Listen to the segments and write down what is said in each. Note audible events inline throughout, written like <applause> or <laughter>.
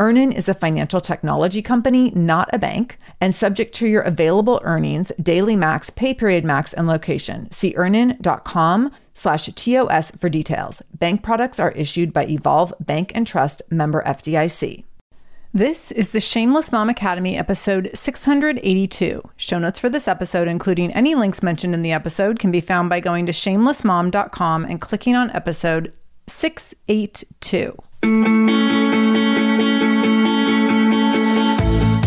EarnIn is a financial technology company, not a bank, and subject to your available earnings, daily max, pay period max, and location. See earnin.com slash TOS for details. Bank products are issued by Evolve Bank and Trust member FDIC. This is the Shameless Mom Academy episode 682. Show notes for this episode, including any links mentioned in the episode, can be found by going to shamelessmom.com and clicking on episode 682.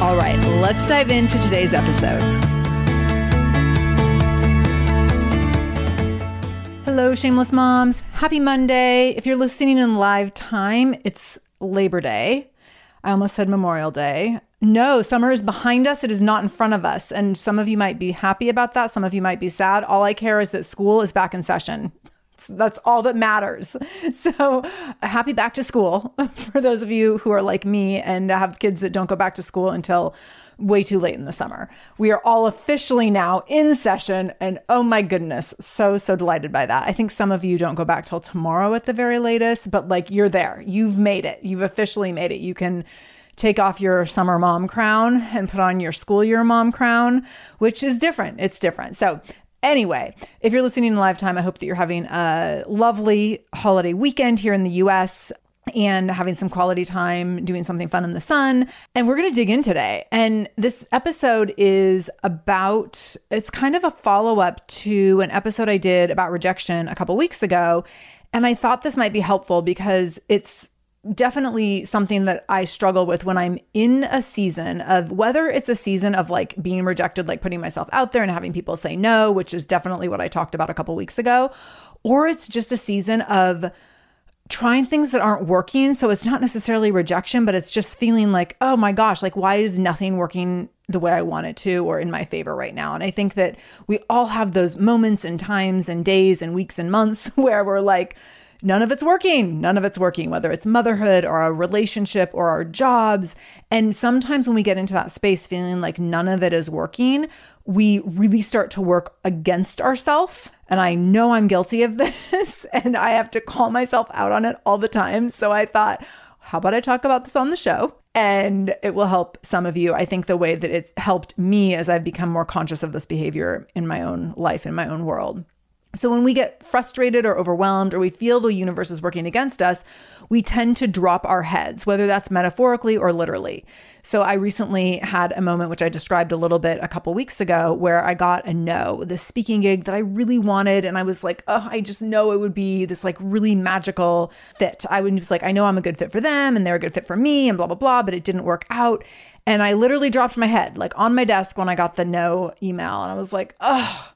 All right, let's dive into today's episode. Hello, shameless moms. Happy Monday. If you're listening in live time, it's Labor Day. I almost said Memorial Day. No, summer is behind us. It is not in front of us. And some of you might be happy about that. Some of you might be sad. All I care is that school is back in session. That's all that matters. <laughs> So, happy back to school <laughs> for those of you who are like me and have kids that don't go back to school until way too late in the summer. We are all officially now in session, and oh my goodness, so, so delighted by that. I think some of you don't go back till tomorrow at the very latest, but like you're there. You've made it. You've officially made it. You can take off your summer mom crown and put on your school year mom crown, which is different. It's different. So, Anyway, if you're listening in live time, I hope that you're having a lovely holiday weekend here in the US and having some quality time doing something fun in the sun. And we're going to dig in today. And this episode is about it's kind of a follow-up to an episode I did about rejection a couple weeks ago. And I thought this might be helpful because it's definitely something that I struggle with when I'm in a season of whether it's a season of like being rejected, like putting myself out there and having people say no, which is definitely what I talked about a couple weeks ago, or it's just a season of trying things that aren't working. So it's not necessarily rejection, but it's just feeling like, oh my gosh, like why is nothing working the way I want it to or in my favor right now? And I think that we all have those moments and times and days and weeks and months <laughs> where we're like, none of it's working. None of it's working, whether it's motherhood or a relationship or our jobs. And sometimes when we get into that space feeling like none of it is working, we really start to work against ourselves. And I know I'm guilty of <laughs> this and I have to call myself out on it all the time. So I thought, how about I talk about this on the show? And it will help some of you. I think the way that it's helped me as I've become more conscious of this behavior in my own life, in my own world. So when we get frustrated or overwhelmed or we feel the universe is working against us, we tend to drop our heads, whether that's metaphorically or literally. So I recently had a moment which I described a little bit a couple weeks ago where I got a no, this speaking gig that I really wanted and I was like, "Oh, I just know it would be this like really magical fit." I was just like, "I know I'm a good fit for them and they're a good fit for me and blah blah blah," but it didn't work out. And I literally dropped my head like on my desk when I got the no email and I was like, "Oh,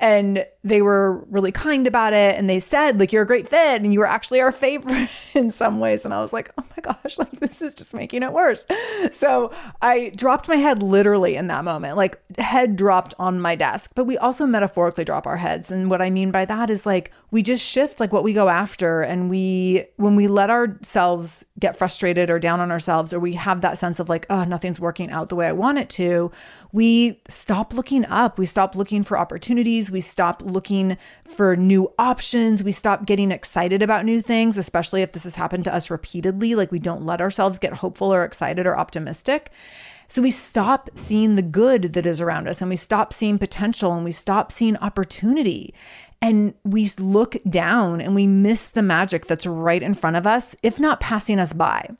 and they were really kind about it and they said like you're a great fit and you were actually our favorite <laughs> in some ways. And i was like oh my gosh like this is just making it worse. So i dropped my head literally in that moment like head dropped on my desk. But we also metaphorically drop our heads. And what i mean by that is like we just shift like what we go after. And we when we let ourselves get frustrated or down on ourselves or we have that sense of like oh nothing's working out the way i want it to we stop looking up. We stop looking for opportunities. We stop looking for new options. We stop getting excited about new things, especially if this has happened to us repeatedly. Like we don't let ourselves get hopeful or excited or optimistic. So we stop seeing the good that is around us and we stop seeing potential and we stop seeing opportunity. And we look down and we miss the magic that's right in front of us, if not passing us by.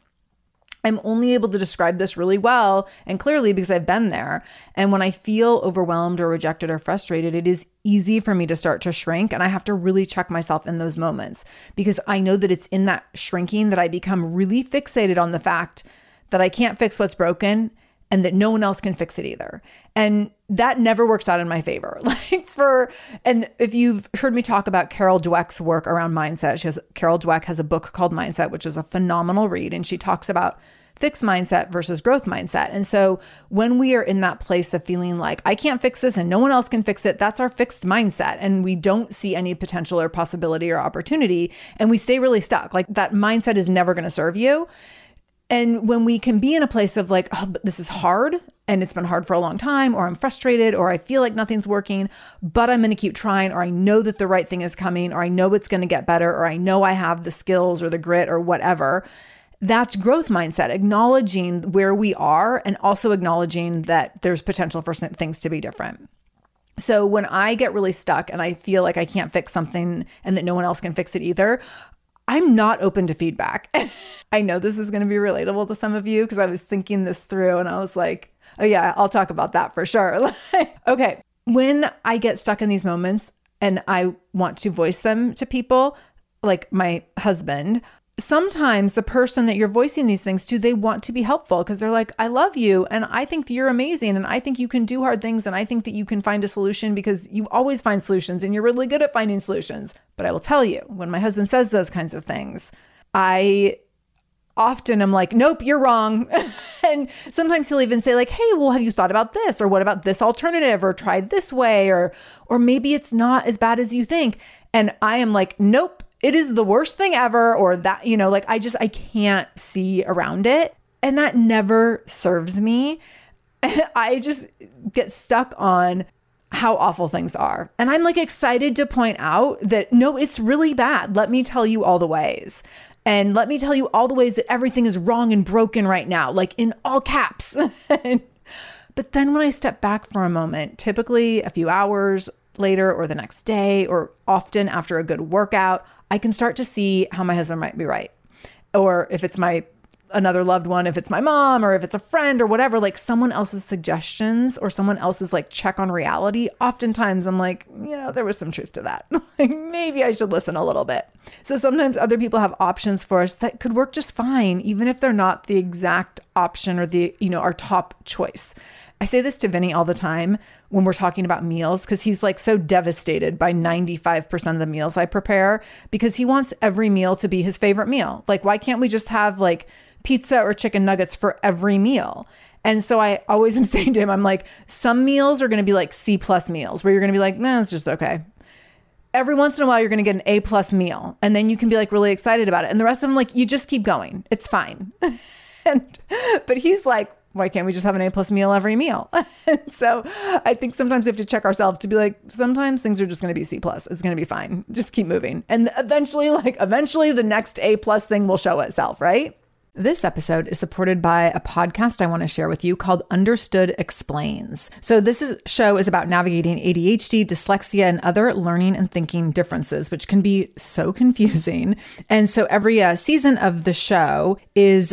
I'm only able to describe this really well and clearly because I've been there. And when I feel overwhelmed or rejected or frustrated, it is easy for me to start to shrink. And I have to really check myself in those moments because I know that it's in that shrinking that I become really fixated on the fact that I can't fix what's broken and that no one else can fix it either. And that never works out in my favor. <laughs> Like for and if you've heard me talk about Carol Dweck's work around mindset, she has Carol Dweck has a book called Mindset, which is a phenomenal read and she talks about fixed mindset versus growth mindset. And so when we are in that place of feeling like I can't fix this and no one else can fix it, that's our fixed mindset and we don't see any potential or possibility or opportunity and we stay really stuck. Like that mindset is never going to serve you. And when we can be in a place of like, oh, but this is hard and it's been hard for a long time, or I'm frustrated, or I feel like nothing's working, but I'm going to keep trying, or I know that the right thing is coming, or I know it's going to get better, or I know I have the skills or the grit or whatever. That's growth mindset, acknowledging where we are and also acknowledging that there's potential for things to be different. So when I get really stuck and I feel like I can't fix something and that no one else can fix it either, I'm not open to feedback. <laughs> I know this is going to be relatable to some of you because I was thinking this through and I was like, oh, yeah, I'll talk about that for sure. <laughs> okay. When I get stuck in these moments and I want to voice them to people, like my husband, sometimes the person that you're voicing these things to they want to be helpful because they're like i love you and i think you're amazing and i think you can do hard things and i think that you can find a solution because you always find solutions and you're really good at finding solutions. But i will tell you when my husband says those kinds of things i often am like nope you're wrong. <laughs> And sometimes he'll even say like hey well have you thought about this or what about this alternative or try this way or or maybe it's not as bad as you think? And i am like nope it is the worst thing ever or that you know like i just i can't see around it. And that never serves me. <laughs> I just get stuck on how awful things are. And i'm like excited to point out that no it's really bad. Let me tell you all the ways. And let me tell you all the ways that everything is wrong and broken right now like in all caps. <laughs> But then when i step back for a moment typically a few hours later or the next day or often after a good workout, I can start to see how my husband might be right. Or if it's my another loved one, if it's my mom or if it's a friend or whatever, like someone else's suggestions or someone else's like check on reality, oftentimes I'm like, yeah, there was some truth to that. <laughs> like maybe I should listen a little bit. So sometimes other people have options for us that could work just fine, even if they're not the exact option or the, you know, our top choice. I say this to Vinny all the time when we're talking about meals because he's like so devastated by 95% of the meals I prepare because he wants every meal to be his favorite meal. Like, why can't we just have like pizza or chicken nuggets for every meal? And so I always am <laughs> saying to him, I'm like, some meals are going to be like C plus meals where you're going to be like, nah, it's just okay. Every once in a while, you're going to get an A plus meal and then you can be like really excited about it. And the rest of them, like, you just keep going. It's fine. <laughs> and, but he's like, why can't we just have an A plus meal every meal? <laughs> so I think sometimes we have to check ourselves to be like, sometimes things are just going to be C plus. It's going to be fine. Just keep moving. And eventually, like, eventually the next A plus thing will show itself, right? This episode is supported by a podcast I want to share with you called Understood Explains. So, this is, show is about navigating ADHD, dyslexia, and other learning and thinking differences, which can be so confusing. And so, every uh, season of the show is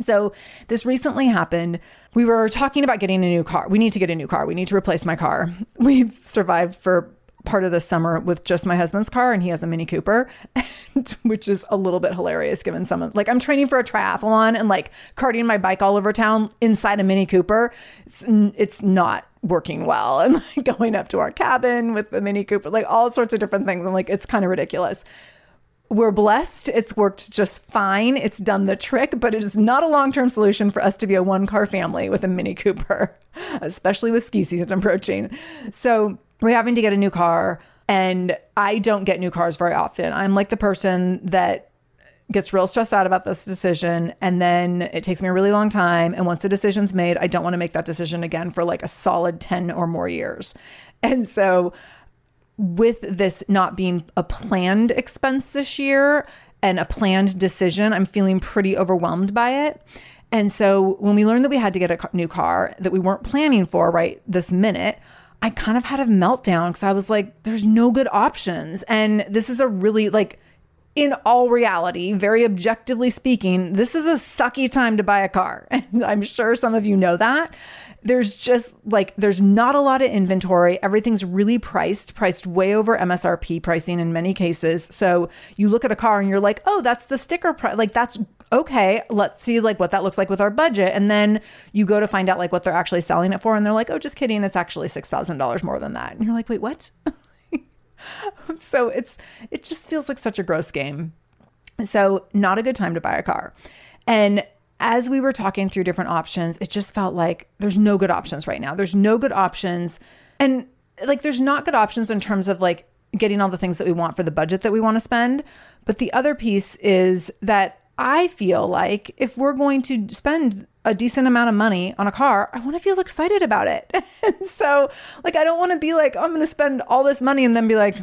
So, this recently happened. We were talking about getting a new car. We need to get a new car. We need to replace my car. <laughs> We've survived for part of the summer with just my husband's car and he has a Mini Cooper, <laughs> which is a little bit hilarious given some like I'm training for a triathlon and like carting my bike all over town inside a Mini Cooper. It's, it's not working well <laughs> and like going up to our cabin with the Mini Cooper, like all sorts of different things. I'm like, it's kind of ridiculous. We're blessed. It's worked just fine. It's done the trick, but it is not a long term solution for us to be a one car family with a Mini Cooper, <laughs> especially with ski season approaching. So, we're having to get a new car and I don't get new cars very often. I'm like the person that gets real stressed out about this decision and then it takes me a really long time and once the decision's made, I don't want to make that decision again for like a solid 10 or more years. And so with this not being a planned expense this year and a planned decision, I'm feeling pretty overwhelmed by it. And so when we learned that we had to get a new car that we weren't planning for right this minute, I kind of had a meltdown because I was like, there's no good options. And this is a really, like, in all reality, very objectively speaking, this is a sucky time to buy a car. And <laughs> I'm sure some of you know that. There's just like, there's not a lot of inventory. Everything's really priced, priced way over MSRP pricing in many cases. So you look at a car and you're like, oh, that's the sticker price. Like, that's okay, let's see like what that looks like with our budget. And then you go to find out like what they're actually selling it for. And they're like, oh, just kidding. It's actually $6,000 more than that. And you're like, wait, what? <laughs> so it's, it just feels like such a gross game. So not a good time to buy a car. And as we were talking through different options, it just felt like there's no good options right now. There's no good options. And like there's not good options in terms of like getting all the things that we want for the budget that we want to spend. But the other piece is that I feel like if we're going to spend a decent amount of money on a car, I want to feel excited about it. <laughs> so, like, I don't want to be like, oh, I'm going to spend all this money and then be like,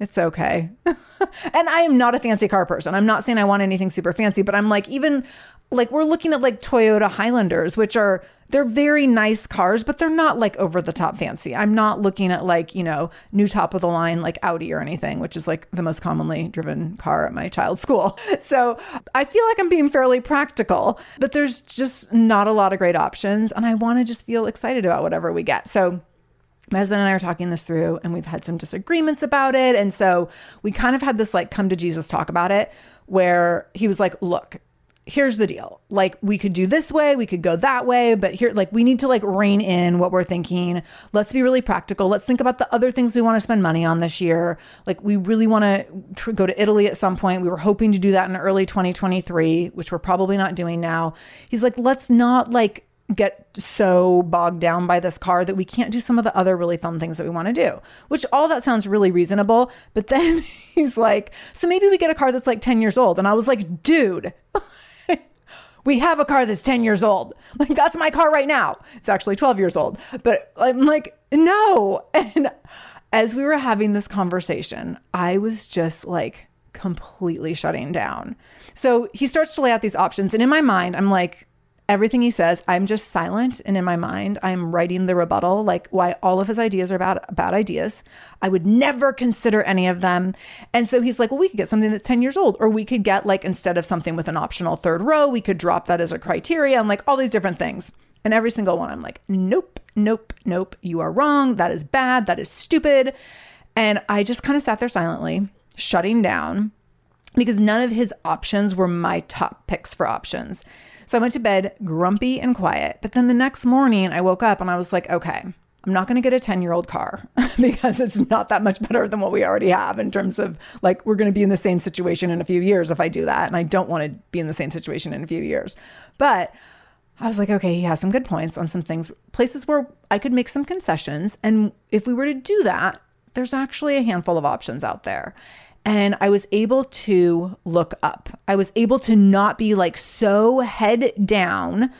it's okay. <laughs> and I am not a fancy car person. I'm not saying I want anything super fancy, but I'm like, even like we're looking at like Toyota Highlanders, which are they're very nice cars, but they're not like over the top fancy. I'm not looking at like, you know, new top of the line like Audi or anything, which is like the most commonly driven car at my child's school. <laughs> So I feel like I'm being fairly practical, but there's just not a lot of great options. And I want to just feel excited about whatever we get. So my husband and I are talking this through and we've had some disagreements about it. And so we kind of had this like come to Jesus talk about it where he was like, look, here's the deal. Like we could do this way, we could go that way, but here like we need to like rein in what we're thinking. Let's be really practical. Let's think about the other things we want to spend money on this year. Like we really want to tr- go to Italy at some point. We were hoping to do that in early 2023, which we're probably not doing now. He's like, "Let's not like get so bogged down by this car that we can't do some of the other really fun things that we want to do, which all that sounds really reasonable. But then <laughs> he's like, so maybe we get a car that's like 10 years old. And I was like, dude, <laughs> we have a car that's 10 years old. Like, that's my car right now. It's actually 12 years old. But I'm like, no. <laughs> And as we were having this conversation, I was just like completely shutting down. So he starts to lay out these options. And in my mind, I'm like, everything he says, I'm just silent. And in my mind, I'm writing the rebuttal, like why all of his ideas are bad, bad ideas. I would never consider any of them. And so he's like, well, we could get something that's 10 years old, or we could get like, instead of something with an optional third row, we could drop that as a criteria and like all these different things. And every single one, I'm like, nope, nope, nope, you are wrong. That is bad. That is stupid. And I just kind of sat there silently, shutting down because none of his options were my top picks for options. So I went to bed grumpy and quiet. But then the next morning, I woke up and I was like, okay, I'm not going to get a 10 year old car <laughs> because it's not that much better than what we already have in terms of like, we're going to be in the same situation in a few years if I do that. And I don't want to be in the same situation in a few years. But I was like, okay, he has some good points on some things, places where I could make some concessions. And if we were to do that, there's actually a handful of options out there and I was able to look up. I was able to not be like so head down,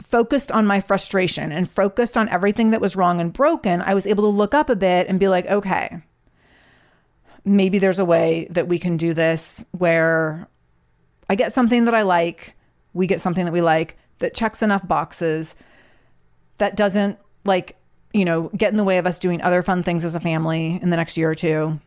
focused on my frustration and focused on everything that was wrong and broken. I was able to look up a bit and be like, okay, maybe there's a way that we can do this where I get something that I like, we get something that we like that checks enough boxes that doesn't like, you know, get in the way of us doing other fun things as a family in the next year or two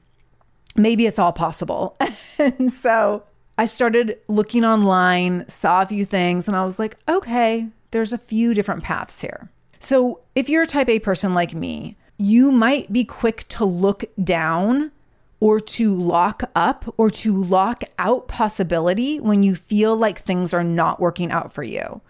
maybe it's all possible. <laughs> and so I started looking online, saw a few things, and I was like, okay, there's a few different paths here. So if you're a type A person like me, you might be quick to look down or to lock up or to lock out possibility when you feel like things are not working out for you.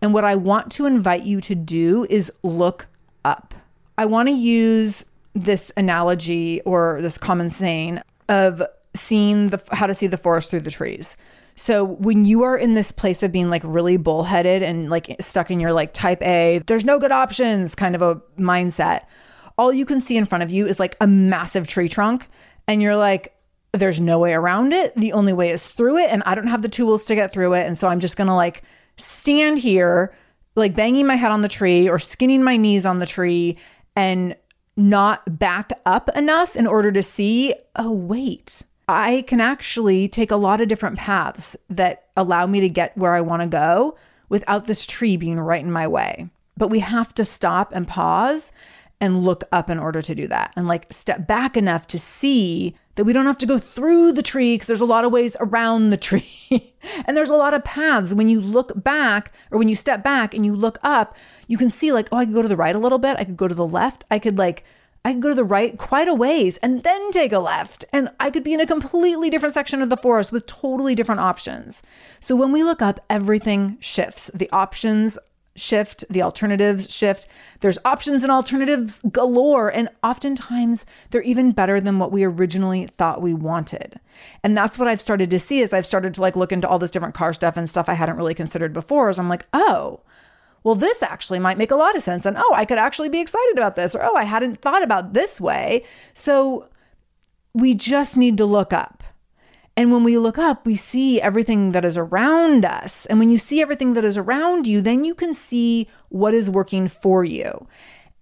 And what I want to invite you to do is look up. I want to use this analogy or this common saying of seeing the how to see the forest through the trees. So when you are in this place of being like really bullheaded and like stuck in your like type A, there's no good options kind of a mindset. All you can see in front of you is like a massive tree trunk and you're like there's no way around it. The only way is through it and I don't have the tools to get through it and so I'm just going to like stand here like banging my head on the tree or skinning my knees on the tree and not back up enough in order to see, oh, wait, I can actually take a lot of different paths that allow me to get where I want to go without this tree being right in my way. But we have to stop and pause and look up in order to do that and like step back enough to see that we don't have to go through the tree because there's a lot of ways around the tree <laughs> and there's a lot of paths when you look back or when you step back and you look up you can see like oh i could go to the right a little bit i could go to the left i could like I could go to the right quite a ways and then take a left. And I could be in a completely different section of the forest with totally different options. So when we look up, everything shifts. The options shift, the alternatives shift. There's options and alternatives galore. And oftentimes they're even better than what we originally thought we wanted. And that's what I've started to see as I've started to like look into all this different car stuff and stuff I hadn't really considered before. Is I'm like, oh, well, this actually might make a lot of sense. And oh, I could actually be excited about this. Or oh, I hadn't thought about this way. So we just need to look up. And when we look up, we see everything that is around us. And when you see everything that is around you, then you can see what is working for you.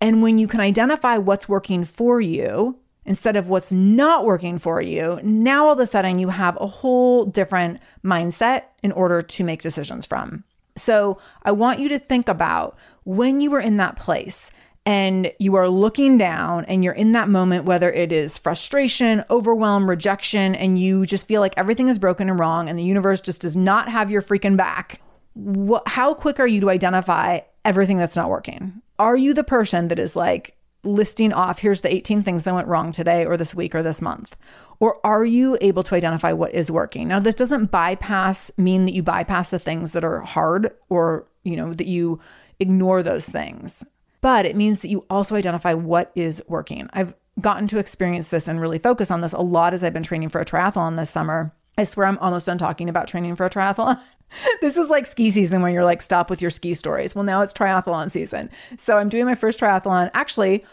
And when you can identify what's working for you instead of what's not working for you, now all of a sudden you have a whole different mindset in order to make decisions from. So I want you to think about when you were in that place and you are looking down and you're in that moment, whether it is frustration, overwhelm, rejection, and you just feel like everything is broken and wrong and the universe just does not have your freaking back. What, how quick are you to identify everything that's not working? Are you the person that is like listing off, here's the 18 things that went wrong today or this week or this month? Or are you able to identify what is working? Now, this doesn't bypass mean that you bypass the things that are hard or, you know, that you ignore those things, but it means that you also identify what is working. I've gotten to experience this and really focus on this a lot as I've been training for a triathlon this summer. I swear I'm almost done talking about training for a triathlon. <laughs> this is like ski season when you're like, stop with your ski stories. Well, now it's triathlon season. So I'm doing my first triathlon. Actually,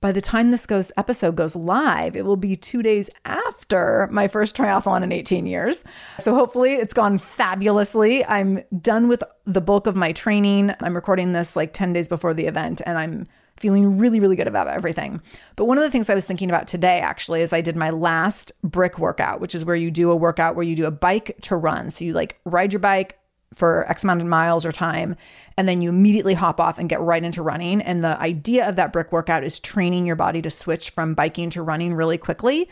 by the time this goes episode goes live, it will be two days after my first triathlon in 18 years. So hopefully it's gone fabulously. I'm done with the bulk of my training. I'm recording this like 10 days before the event and I'm feeling really, really good about everything. But one of the things I was thinking about today actually is I did my last brick workout, which is where you do a workout where you do a bike to run. So you like ride your bike, for X amount of miles or time, and then you immediately hop off and get right into running. And the idea of that brick workout is training your body to switch from biking to running really quickly.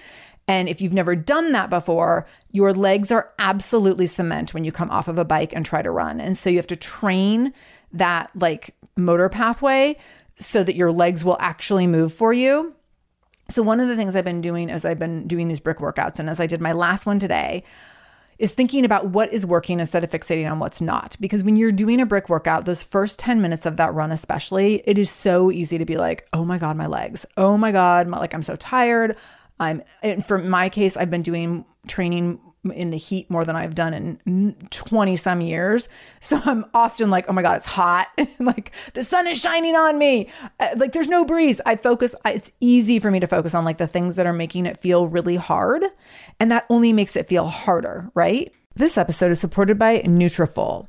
And if you've never done that before, your legs are absolutely cement when you come off of a bike and try to run. And so you have to train that like motor pathway so that your legs will actually move for you. So, one of the things I've been doing as I've been doing these brick workouts, and as I did my last one today, is thinking about what is working instead of fixating on what's not. Because when you're doing a brick workout, those first 10 minutes of that run, especially, it is so easy to be like, oh my God, my legs. Oh my God, my, like I'm so tired. I'm, and for my case, I've been doing training in the heat more than I've done in 20 some years. <laughs> So I'm often like, oh my God, it's hot. <laughs> like the sun is shining on me. Uh, like there's no breeze. I focus, it's easy for me to focus on like the things that are making it feel really hard. And that only makes it feel harder, right? This episode is supported by Nutrafol.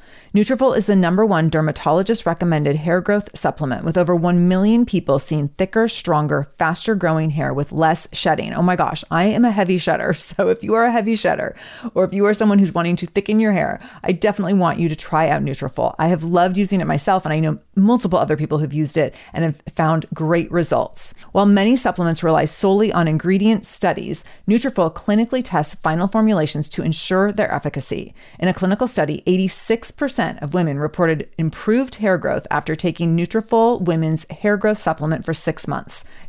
Nutrafol is the number one dermatologist recommended hair growth supplement with over 1 million people seeing thicker, stronger, faster growing hair with less shedding. Oh my gosh, I am a heavy shedder. <laughs> So if you are a heavy shedder or if you are someone who's wanting to thicken your hair, I definitely want you to try out Nutrafol. I have loved using it myself and I know multiple other people who've used it and have found great results. While many supplements rely solely on ingredient studies, Nutrafol clinically tests final formulations to ensure their efficacy. In a clinical study, 86% of women reported improved hair growth after taking Nutrafol Women's Hair Growth Supplement for six months.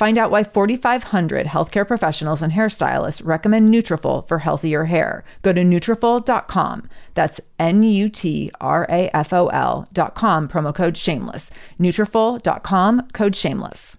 Find out why 4,500 healthcare professionals and hairstylists recommend Nutrafol for healthier hair. Go to Nutrafol.com. That's N-U-T-R-A-F-O-L.com. Promo code SHAMELESS. Nutrafol.com. Code SHAMELESS.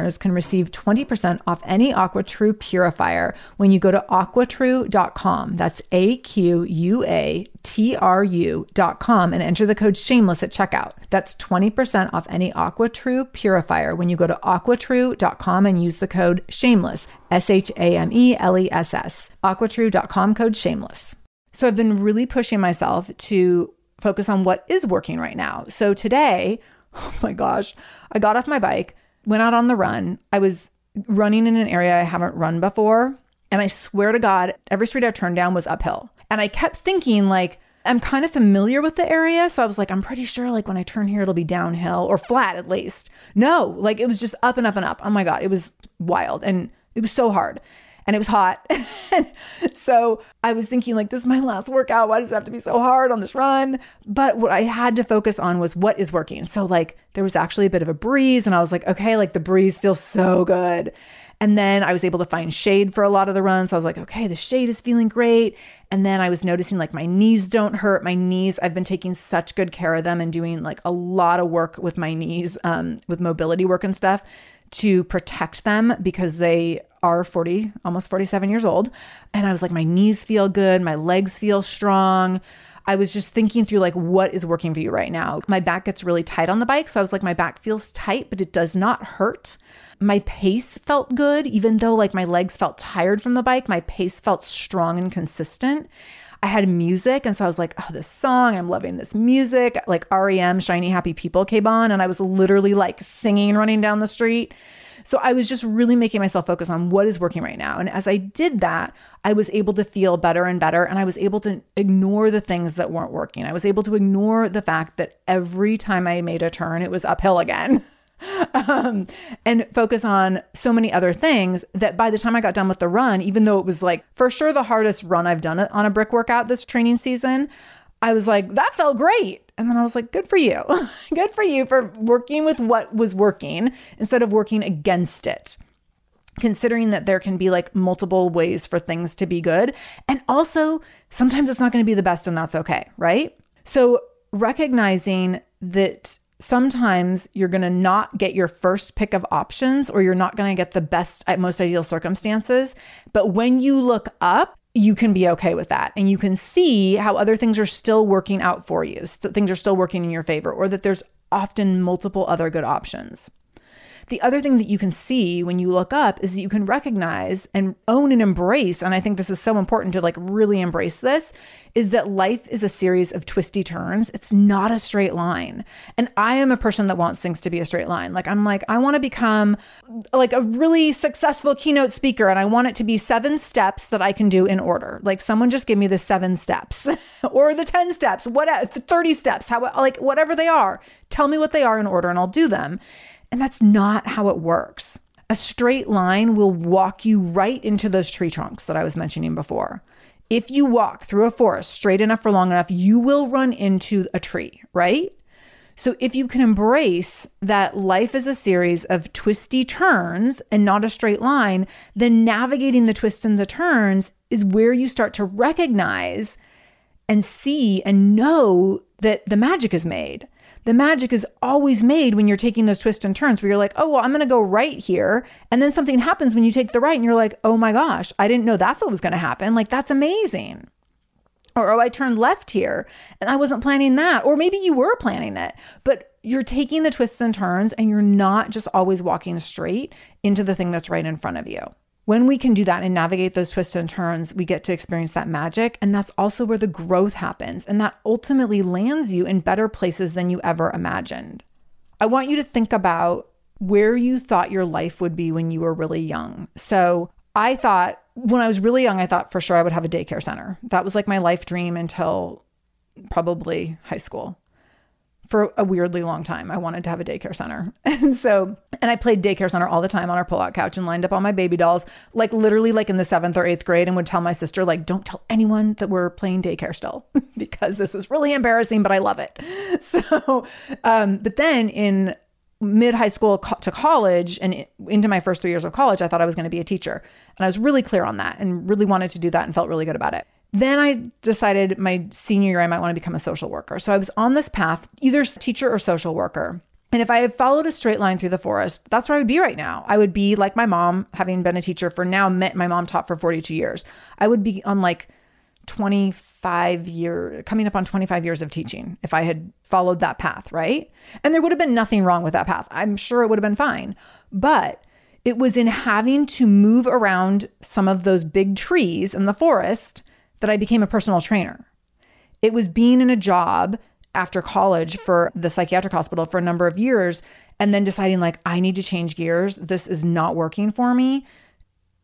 listeners can receive 20% off any AquaTru purifier when you go to aquatru.com. That's A Q U A T R U.com and enter the code shameless at checkout. That's 20% off any AquaTru purifier when you go to aquatru.com and use the code shameless, S H A M E L E S S. Aquatru.com code shameless. So I've been really pushing myself to focus on what is working right now. So today, <laughs> oh my gosh, I got off my bike went out on the run. I was running in an area I haven't run before. And I swear to God, every street I turned down was uphill. And I kept thinking, like, I'm kind of familiar with the area. So I was like, I'm pretty sure, like, when I turn here, it'll be downhill or flat at least. No, like, it was just up and up and up. Oh my God, it was wild. And it was so hard and it was hot. <laughs> so I was thinking, like, this is my last workout. Why does it have to be so hard on this run? But what I had to focus on was what is working. So, like, there was actually a bit of a breeze, and I was like, okay, like the breeze feels so good. And then I was able to find shade for a lot of the runs. So I was like, okay, the shade is feeling great. And then I was noticing like my knees don't hurt. My knees, I've been taking such good care of them and doing like a lot of work with my knees, um, with mobility work and stuff to protect them because they are 40, almost 47 years old. And I was like, my knees feel good, my legs feel strong. I was just thinking through like what is working for you right now. My back gets really tight on the bike, so I was like my back feels tight, but it does not hurt. My pace felt good even though like my legs felt tired from the bike, my pace felt strong and consistent. I had music and so I was like, "Oh, this song, I'm loving this music." Like REM Shiny Happy People came on and I was literally like singing running down the street. So I was just really making myself focus on what is working right now. And as I did that, I was able to feel better and better. And I was able to ignore the things that weren't working. I was able to ignore the fact that every time I made a turn, it was uphill again. <laughs> um, and focus on so many other things that by the time I got done with the run, even though it was like for sure the hardest run I've done on a brick workout this training season, I was like, that felt great. And then I was like, good for you. <laughs> good for you for working with what was working instead of working against it. Considering that there can be like multiple ways for things to be good. And also, sometimes it's not going to be the best, and that's okay, right? So, recognizing that sometimes you're going to not get your first pick of options or you're not going to get the best at most ideal circumstances. But when you look up, you can be okay with that and you can see how other things are still working out for you. So things are still working in your favor or that there's often multiple other good options. The other thing that you can see when you look up is that you can recognize and own and embrace, and I think this is so important to like really embrace this, is that life is a series of twisty turns. It's not a straight line. And I am a person that wants things to be a straight line. Like I'm like, I want to become like a really successful keynote speaker and I want it to be seven steps that I can do in order. Like someone just give me the seven steps <laughs> or the 10 steps, what 30 steps, how like whatever they are. Tell me what they are in order and I'll do them. And that's not how it works. A straight line will walk you right into those tree trunks that I was mentioning before. If you walk through a forest straight enough for long enough, you will run into a tree, right? So, if you can embrace that life is a series of twisty turns and not a straight line, then navigating the twists and the turns is where you start to recognize and see and know that the magic is made the magic is always made when you're taking those twists and turns where you're like, oh, well, I'm going to go right here. And then something happens when you take the right and you're like, oh my gosh, I didn't know that's what was going to happen. Like, that's amazing. Or, oh, I turned left here and I wasn't planning that. Or maybe you were planning it. But you're taking the twists and turns and you're not just always walking straight into the thing that's right in front of you. When we can do that and navigate those twists and turns, we get to experience that magic. And that's also where the growth happens. And that ultimately lands you in better places than you ever imagined. I want you to think about where you thought your life would be when you were really young. So I thought when I was really young, I thought for sure I would have a daycare center. That was like my life dream until probably high school. For a weirdly long time, I wanted to have a daycare center. <laughs> And so, and I played daycare center all the time on our pull out couch and lined up all my baby dolls, like literally like in the seventh or eighth grade, and would tell my sister, like, don't tell anyone that we're playing daycare still <laughs> because this is really embarrassing, but I love it. <laughs> So, um, but then in mid high school to college and into my first three years of college, I thought I was going to be a teacher. And I was really clear on that and really wanted to do that and felt really good about it. Then I decided my senior year I might want to become a social worker. So I was on this path, either teacher or social worker. And if I had followed a straight line through the forest, that's where I would be right now. I would be like my mom, having been a teacher for now, my mom taught for 42 years. I would be on like 25 year coming up on 25 years of teaching if I had followed that path, right? And there would have been nothing wrong with that path. I'm sure it would have been fine. But it was in having to move around some of those big trees in the forest that I became a personal trainer. It was being in a job after college for the psychiatric hospital for a number of years and then deciding like I need to change gears. This is not working for me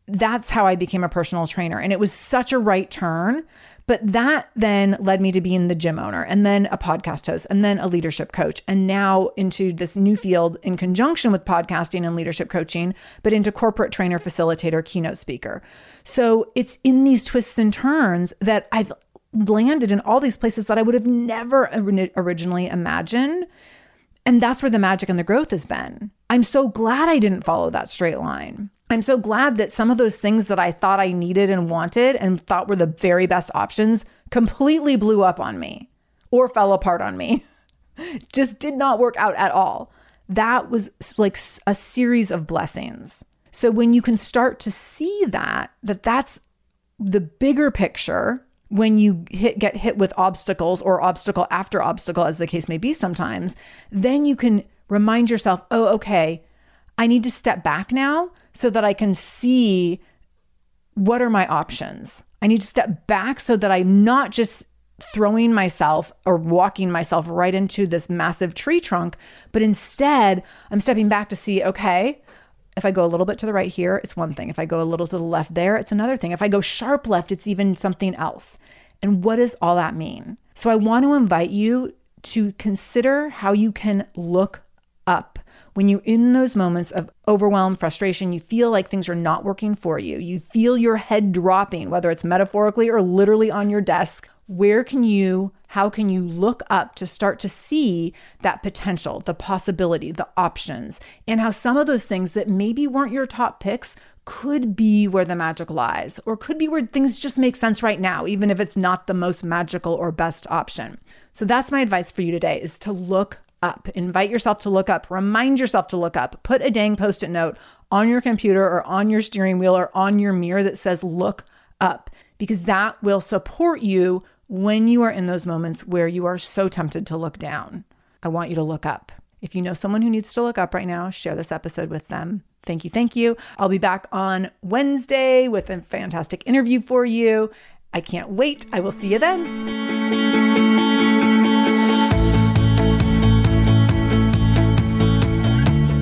that's how I became a personal trainer. And it was such a right turn. But that then led me to being the gym owner and then a podcast host and then a leadership coach. And now into this new field in conjunction with podcasting and leadership coaching, but into corporate trainer, facilitator, keynote speaker. So it's in these twists and turns that I've landed in all these places that I would have never originally imagined. And that's where the magic and the growth has been. I'm so glad I didn't follow that straight line. I'm so glad that some of those things that I thought I needed and wanted and thought were the very best options completely blew up on me or fell apart on me. <laughs> Just did not work out at all. That was like a series of blessings. So when you can start to see that that that's the bigger picture when you hit get hit with obstacles or obstacle after obstacle as the case may be sometimes, then you can remind yourself, "Oh, okay, I need to step back now so that I can see what are my options. I need to step back so that I'm not just throwing myself or walking myself right into this massive tree trunk, but instead I'm stepping back to see, okay, if I go a little bit to the right here, it's one thing. If I go a little to the left there, it's another thing. If I go sharp left, it's even something else. And what does all that mean? So I want to invite you to consider how you can look up. When you're in those moments of overwhelm, frustration, you feel like things are not working for you, you feel your head dropping, whether it's metaphorically or literally on your desk. Where can you, how can you look up to start to see that potential, the possibility, the options, and how some of those things that maybe weren't your top picks could be where the magic lies, or could be where things just make sense right now, even if it's not the most magical or best option. So that's my advice for you today is to look up. Invite yourself to look up. Remind yourself to look up. Put a dang post it note on your computer or on your steering wheel or on your mirror that says look up because that will support you when you are in those moments where you are so tempted to look down. I want you to look up. If you know someone who needs to look up right now, share this episode with them. Thank you. Thank you. I'll be back on Wednesday with a fantastic interview for you. I can't wait. I will see you then.